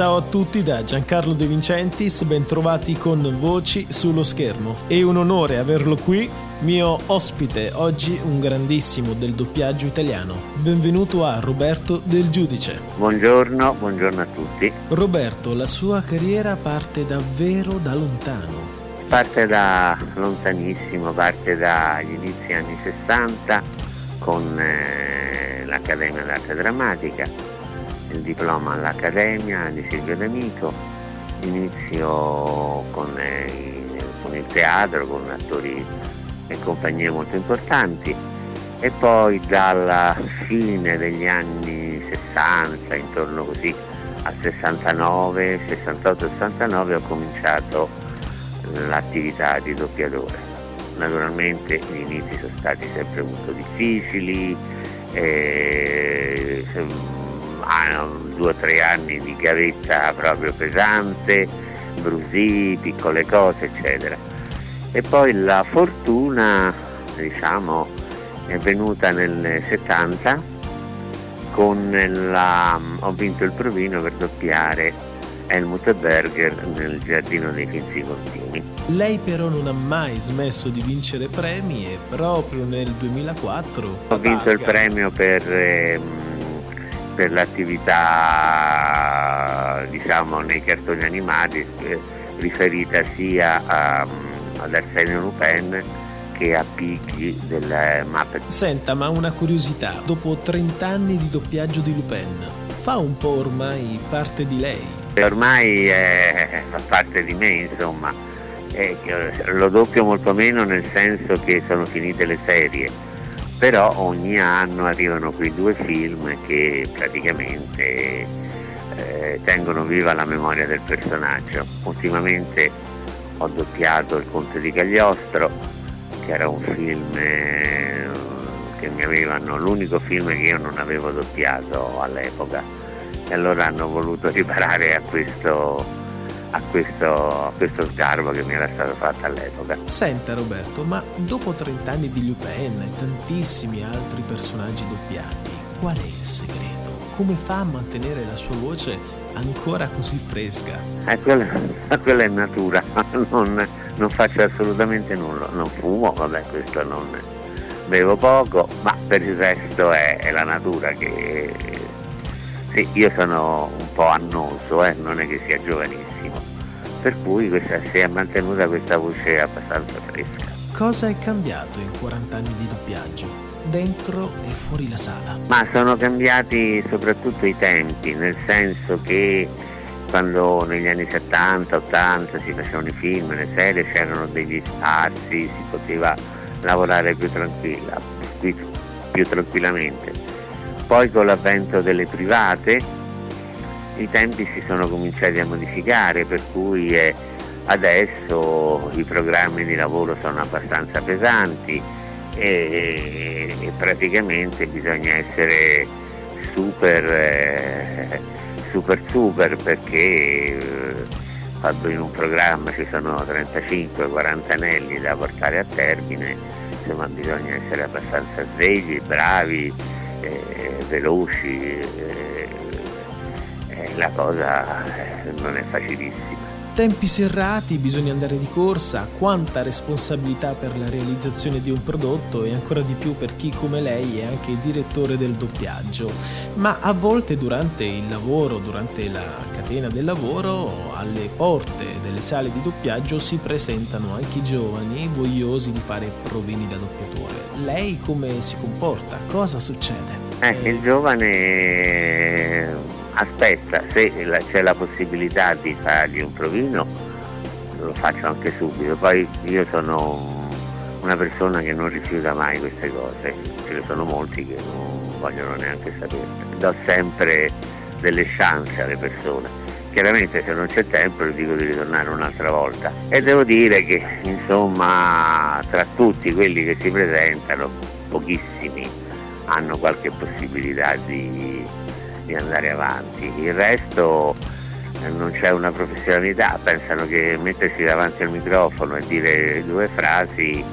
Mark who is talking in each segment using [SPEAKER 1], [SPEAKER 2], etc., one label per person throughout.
[SPEAKER 1] Ciao a tutti da Giancarlo De Vincentis, bentrovati con Voci sullo schermo. È un onore averlo qui, mio ospite oggi un grandissimo del doppiaggio italiano. Benvenuto a Roberto Del Giudice.
[SPEAKER 2] Buongiorno, buongiorno a tutti.
[SPEAKER 1] Roberto, la sua carriera parte davvero da lontano.
[SPEAKER 2] Parte da lontanissimo, parte dagli inizi anni 60 con eh, l'Accademia d'Arte Drammatica, il diploma all'Accademia di Silvio D'Amico, inizio con, eh, con il teatro, con attori e compagnie molto importanti e poi dalla fine degli anni 60, intorno così al 69, 68-69 ho cominciato l'attività di doppiatore. Naturalmente gli inizi sono stati sempre molto difficili, eh, due o tre anni di gavetta proprio pesante, brusì, piccole cose, eccetera. E poi la fortuna, diciamo, è venuta nel 70 con la, ho vinto il provino per doppiare Helmut Berger nel Giardino dei Finzi Contini.
[SPEAKER 1] Lei però non ha mai smesso di vincere premi e proprio nel 2004
[SPEAKER 2] ho vinto il premio per, eh, per l'attività diciamo nei cartoni animati eh, riferita sia a, ad Arsenio Lupin che a Piggy del Muppet.
[SPEAKER 1] Senta, ma una curiosità, dopo 30 anni di doppiaggio di Lupin, fa un po' ormai parte di lei?
[SPEAKER 2] Ormai è, fa parte di me, insomma, eh, lo doppio molto meno nel senso che sono finite le serie, però ogni anno arrivano quei due film che praticamente eh, tengono viva la memoria del personaggio. Ultimamente ho doppiato Il Conte di Cagliostro, che era un film eh, che mi avevano, l'unico film che io non avevo doppiato all'epoca e allora hanno voluto riparare a questo, a questo, a questo sgarbo che mi era stato fatto all'epoca.
[SPEAKER 1] Senta Roberto, ma dopo 30 anni di Lupin e tantissimi altri personaggi doppiati, qual è il segreto? Come fa a mantenere la sua voce ancora così fresca?
[SPEAKER 2] Eh, quella, quella è natura, non, non, faccio assolutamente nulla, non fumo, vabbè questo non bevo poco, ma per il resto è, è la natura che sì, io sono un po' annoso, eh, non è che sia giovanissimo, per cui questa, si è mantenuta questa voce abbastanza fresca.
[SPEAKER 1] Cosa è cambiato in 40 anni di doppiaggio, dentro e fuori la sala?
[SPEAKER 2] Ma sono cambiati soprattutto i tempi, nel senso che quando negli anni 70, 80 si facevano i film, le serie, c'erano degli spazi, si poteva lavorare più tranquilla, più, più tranquillamente poi con l'avvento delle private i tempi si sono cominciati a modificare, per cui eh, adesso i programmi di lavoro sono abbastanza pesanti e, e praticamente bisogna essere super, eh, super, super perché eh, in un programma ci sono 35-40 anelli da portare a termine, insomma bisogna essere abbastanza svegli, bravi eh, veloci, eh, la cosa eh, non è facilissima.
[SPEAKER 1] Tempi serrati, bisogna andare di corsa, quanta responsabilità per la realizzazione di un prodotto e ancora di più per chi come lei è anche direttore del doppiaggio. Ma a volte durante il lavoro, durante la catena del lavoro, alle porte delle sale di doppiaggio si presentano anche i giovani vogliosi di fare provini da doppiatore. Lei come si comporta? Cosa succede?
[SPEAKER 2] Eh, il giovane aspetta, se c'è la possibilità di fargli un provino, lo faccio anche subito. Poi io sono una persona che non rifiuta mai queste cose, ce ne sono molti che non vogliono neanche sapere. Do sempre delle chance alle persone. Chiaramente se non c'è tempo le dico di ritornare un'altra volta. E devo dire che insomma tra tutti quelli che si presentano, pochissimi hanno qualche possibilità di, di andare avanti. Il resto non c'è una professionalità, pensano che mettersi davanti al microfono e dire due frasi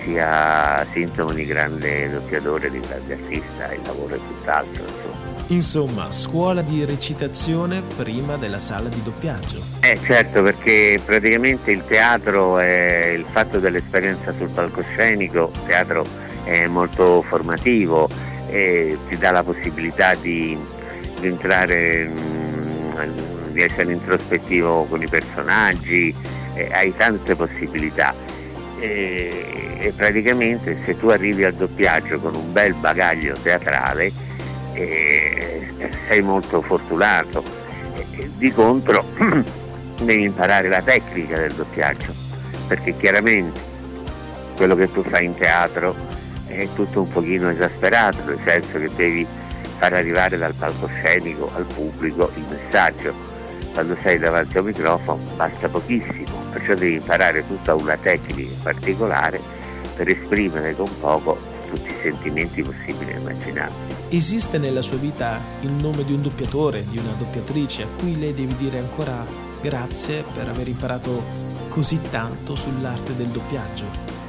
[SPEAKER 2] sia sintomo di grande doppiatore, di grande artista, il lavoro è tutt'altro. Insomma.
[SPEAKER 1] Insomma, scuola di recitazione prima della sala di doppiaggio.
[SPEAKER 2] Eh certo, perché praticamente il teatro è il fatto dell'esperienza sul palcoscenico, il teatro è molto formativo e ti dà la possibilità di, di entrare, di essere introspettivo con i personaggi, hai tante possibilità. E, e, praticamente se tu arrivi al doppiaggio con un bel bagaglio teatrale eh, sei molto fortunato. Di contro devi imparare la tecnica del doppiaggio perché chiaramente quello che tu fai in teatro è tutto un pochino esasperato nel senso che devi far arrivare dal palcoscenico al pubblico il messaggio quando sei davanti a un microfono basta pochissimo, perciò devi imparare tutta una tecnica particolare per esprimere con poco tutti i sentimenti possibili e immaginabili.
[SPEAKER 1] Esiste nella sua vita il nome di un doppiatore, di una doppiatrice a cui lei devi dire ancora grazie per aver imparato così tanto sull'arte del doppiaggio?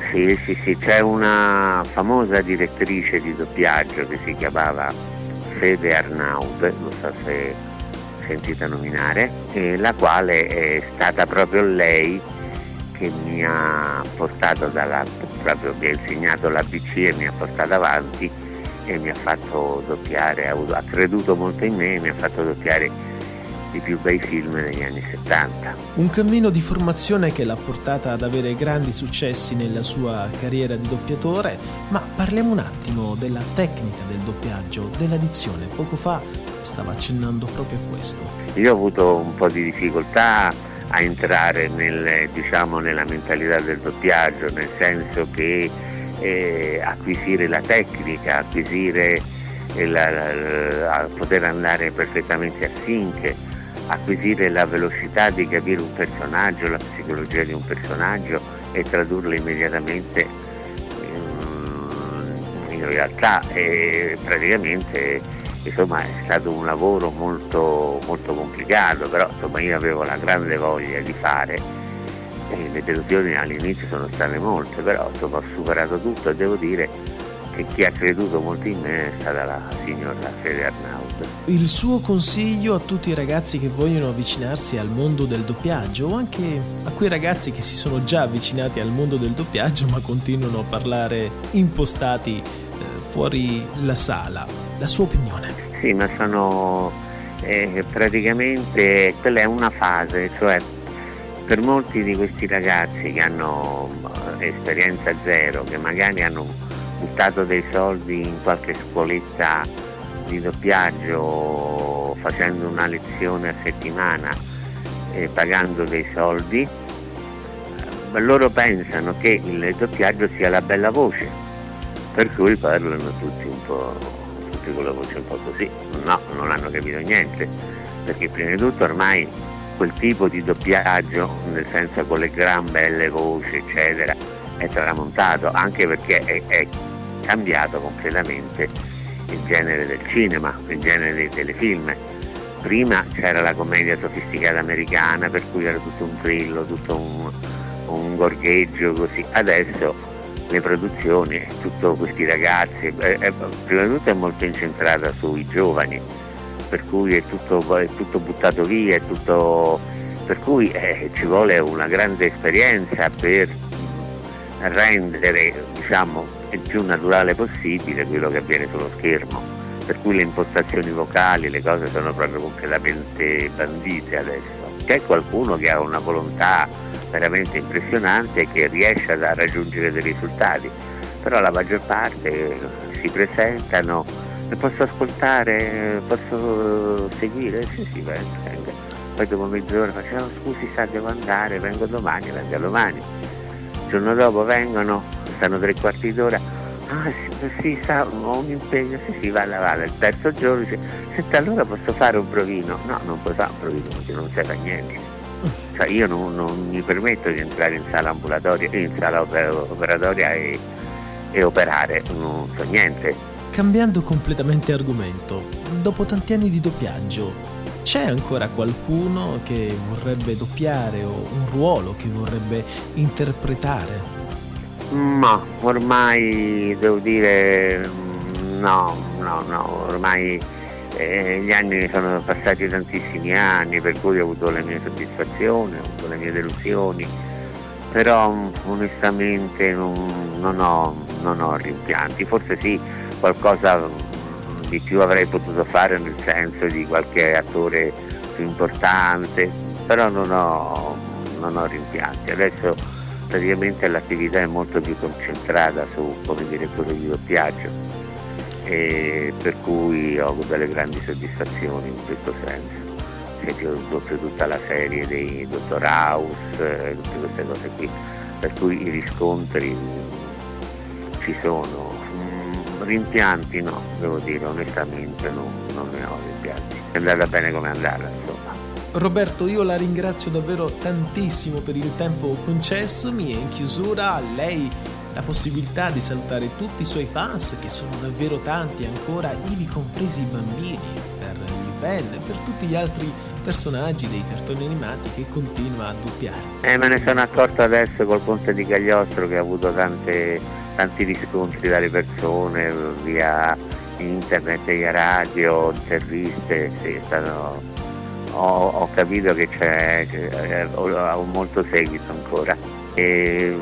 [SPEAKER 2] Sì, sì, sì, c'è una famosa direttrice di doppiaggio che si chiamava Fede Arnaud, non so se sentita nominare, eh, la quale è stata proprio lei che mi ha portato dalla, proprio mi ha insegnato l'ABC e mi ha portato avanti e mi ha fatto doppiare, ha, creduto molto in me e mi ha fatto doppiare i più bei film degli anni 70.
[SPEAKER 1] Un cammino di formazione che l'ha portata ad avere grandi successi nella sua carriera di doppiatore, ma parliamo un attimo della tecnica del doppiaggio, della dizione. Poco fa stava accennando proprio a questo.
[SPEAKER 2] Io ho avuto un po' di difficoltà a entrare nel, diciamo, nella mentalità del doppiaggio, nel senso che eh, acquisire la tecnica, acquisire la, la, poter andare perfettamente a sync, acquisire la velocità di capire un personaggio, la psicologia di un personaggio e tradurla immediatamente in, in realtà e praticamente insomma è stato un lavoro molto, molto complicato, però insomma, io avevo la grande voglia di fare le delusioni all'inizio sono state molte, però insomma, ho superato tutto e devo dire che chi ha creduto molto in me è stata la signora Fede Arnaud.
[SPEAKER 1] Il suo consiglio a tutti i ragazzi che vogliono avvicinarsi al mondo del doppiaggio o anche a quei ragazzi che si sono già avvicinati al mondo del doppiaggio ma continuano a parlare impostati eh, fuori la sala, la sua opinione?
[SPEAKER 2] Sì, ma sono eh, praticamente, quella è una fase, cioè per molti di questi ragazzi che hanno eh, esperienza zero, che magari hanno buttato dei soldi in qualche scuoletta di doppiaggio facendo una lezione a settimana e pagando dei soldi, loro pensano che il doppiaggio sia la bella voce, per cui parlano tutti un po' tutti con la voce un po' così. No, non hanno capito niente, perché prima di tutto ormai quel tipo di doppiaggio, nel senso con le gran belle voci, eccetera, è tramontato, anche perché è, è cambiato completamente il genere del cinema, il genere dei telefilm. Prima c'era la commedia sofisticata americana, per cui era tutto un trillo, tutto un, un gorgheggio così. Adesso le produzioni, tutti questi ragazzi, eh, eh, prima di tutto è molto incentrata sui giovani, per cui è tutto, è tutto buttato via, tutto, per cui eh, ci vuole una grande esperienza per rendere diciamo, il più naturale possibile quello che avviene sullo schermo. Per cui le impostazioni vocali, le cose sono proprio completamente bandite adesso. C'è qualcuno che ha una volontà veramente impressionante che riesce a raggiungere dei risultati, però la maggior parte si presentano. E posso ascoltare, posso seguire, sì sì venga, poi dopo mezz'ora facciamo scusi sa devo andare, vengo domani, venga domani, il giorno dopo vengono, stanno tre quarti d'ora, ah sì, sì sa, ho un impegno, sì sì vada vada, il terzo giorno dice, senta allora posso fare un provino, no non puoi fare un provino perché non serve a niente. Cioè io non, non, mi permetto di entrare in sala ambulatoria, in sala operatoria e, e operare, non so niente.
[SPEAKER 1] Cambiando completamente argomento, dopo tanti anni di doppiaggio, C'è ancora qualcuno che vorrebbe doppiare o un ruolo che vorrebbe interpretare?
[SPEAKER 2] Ma ormai devo dire no, no, no, ormai eh, gli anni sono passati tantissimi anni per cui ho avuto le mie soddisfazioni, ho avuto le mie delusioni, però onestamente non, non, ho, non ho rimpianti, forse sì qualcosa di più avrei potuto fare nel senso di qualche attore più importante, però non ho, non ho rimpianti. Adesso praticamente l'attività è molto più concentrata su come direttore di doppiaggio e per cui ho delle grandi soddisfazioni in questo senso. Ho prodotto tutta la serie dei Dottor House, eh, tutte queste cose qui, per cui i riscontri ci sono. Mm, rimpianti no, devo dire onestamente no, non ne ho rimpianti. È andata bene come è andata, insomma.
[SPEAKER 1] Roberto, io la ringrazio davvero tantissimo per il tempo concessomi e in chiusura a lei la possibilità di salutare tutti i suoi fans, che sono davvero tanti ancora, ivi compresi i bambini, per Lupin, per tutti gli altri personaggi dei cartoni animati che continua a doppiare.
[SPEAKER 2] Eh, me ne sono accorto adesso col Ponte di Cagliostro che ha avuto tante, tanti riscontri dalle persone via internet, via radio, interviste, sì, stato, ho, ho, capito che c'è, che ha molto seguito ancora e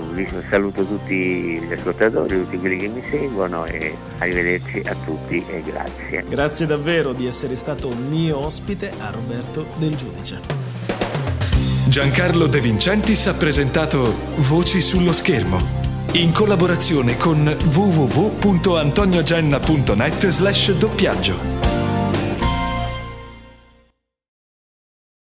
[SPEAKER 2] saluto tutti gli ascoltatori, tutti quelli che mi seguono e arrivederci a tutti e grazie.
[SPEAKER 1] Grazie davvero di essere stato mio ospite a Roberto Del Giudice.
[SPEAKER 3] Giancarlo De Vincentis ha presentato Voci sullo schermo in collaborazione con www.antoniogenna.net slash doppiaggio.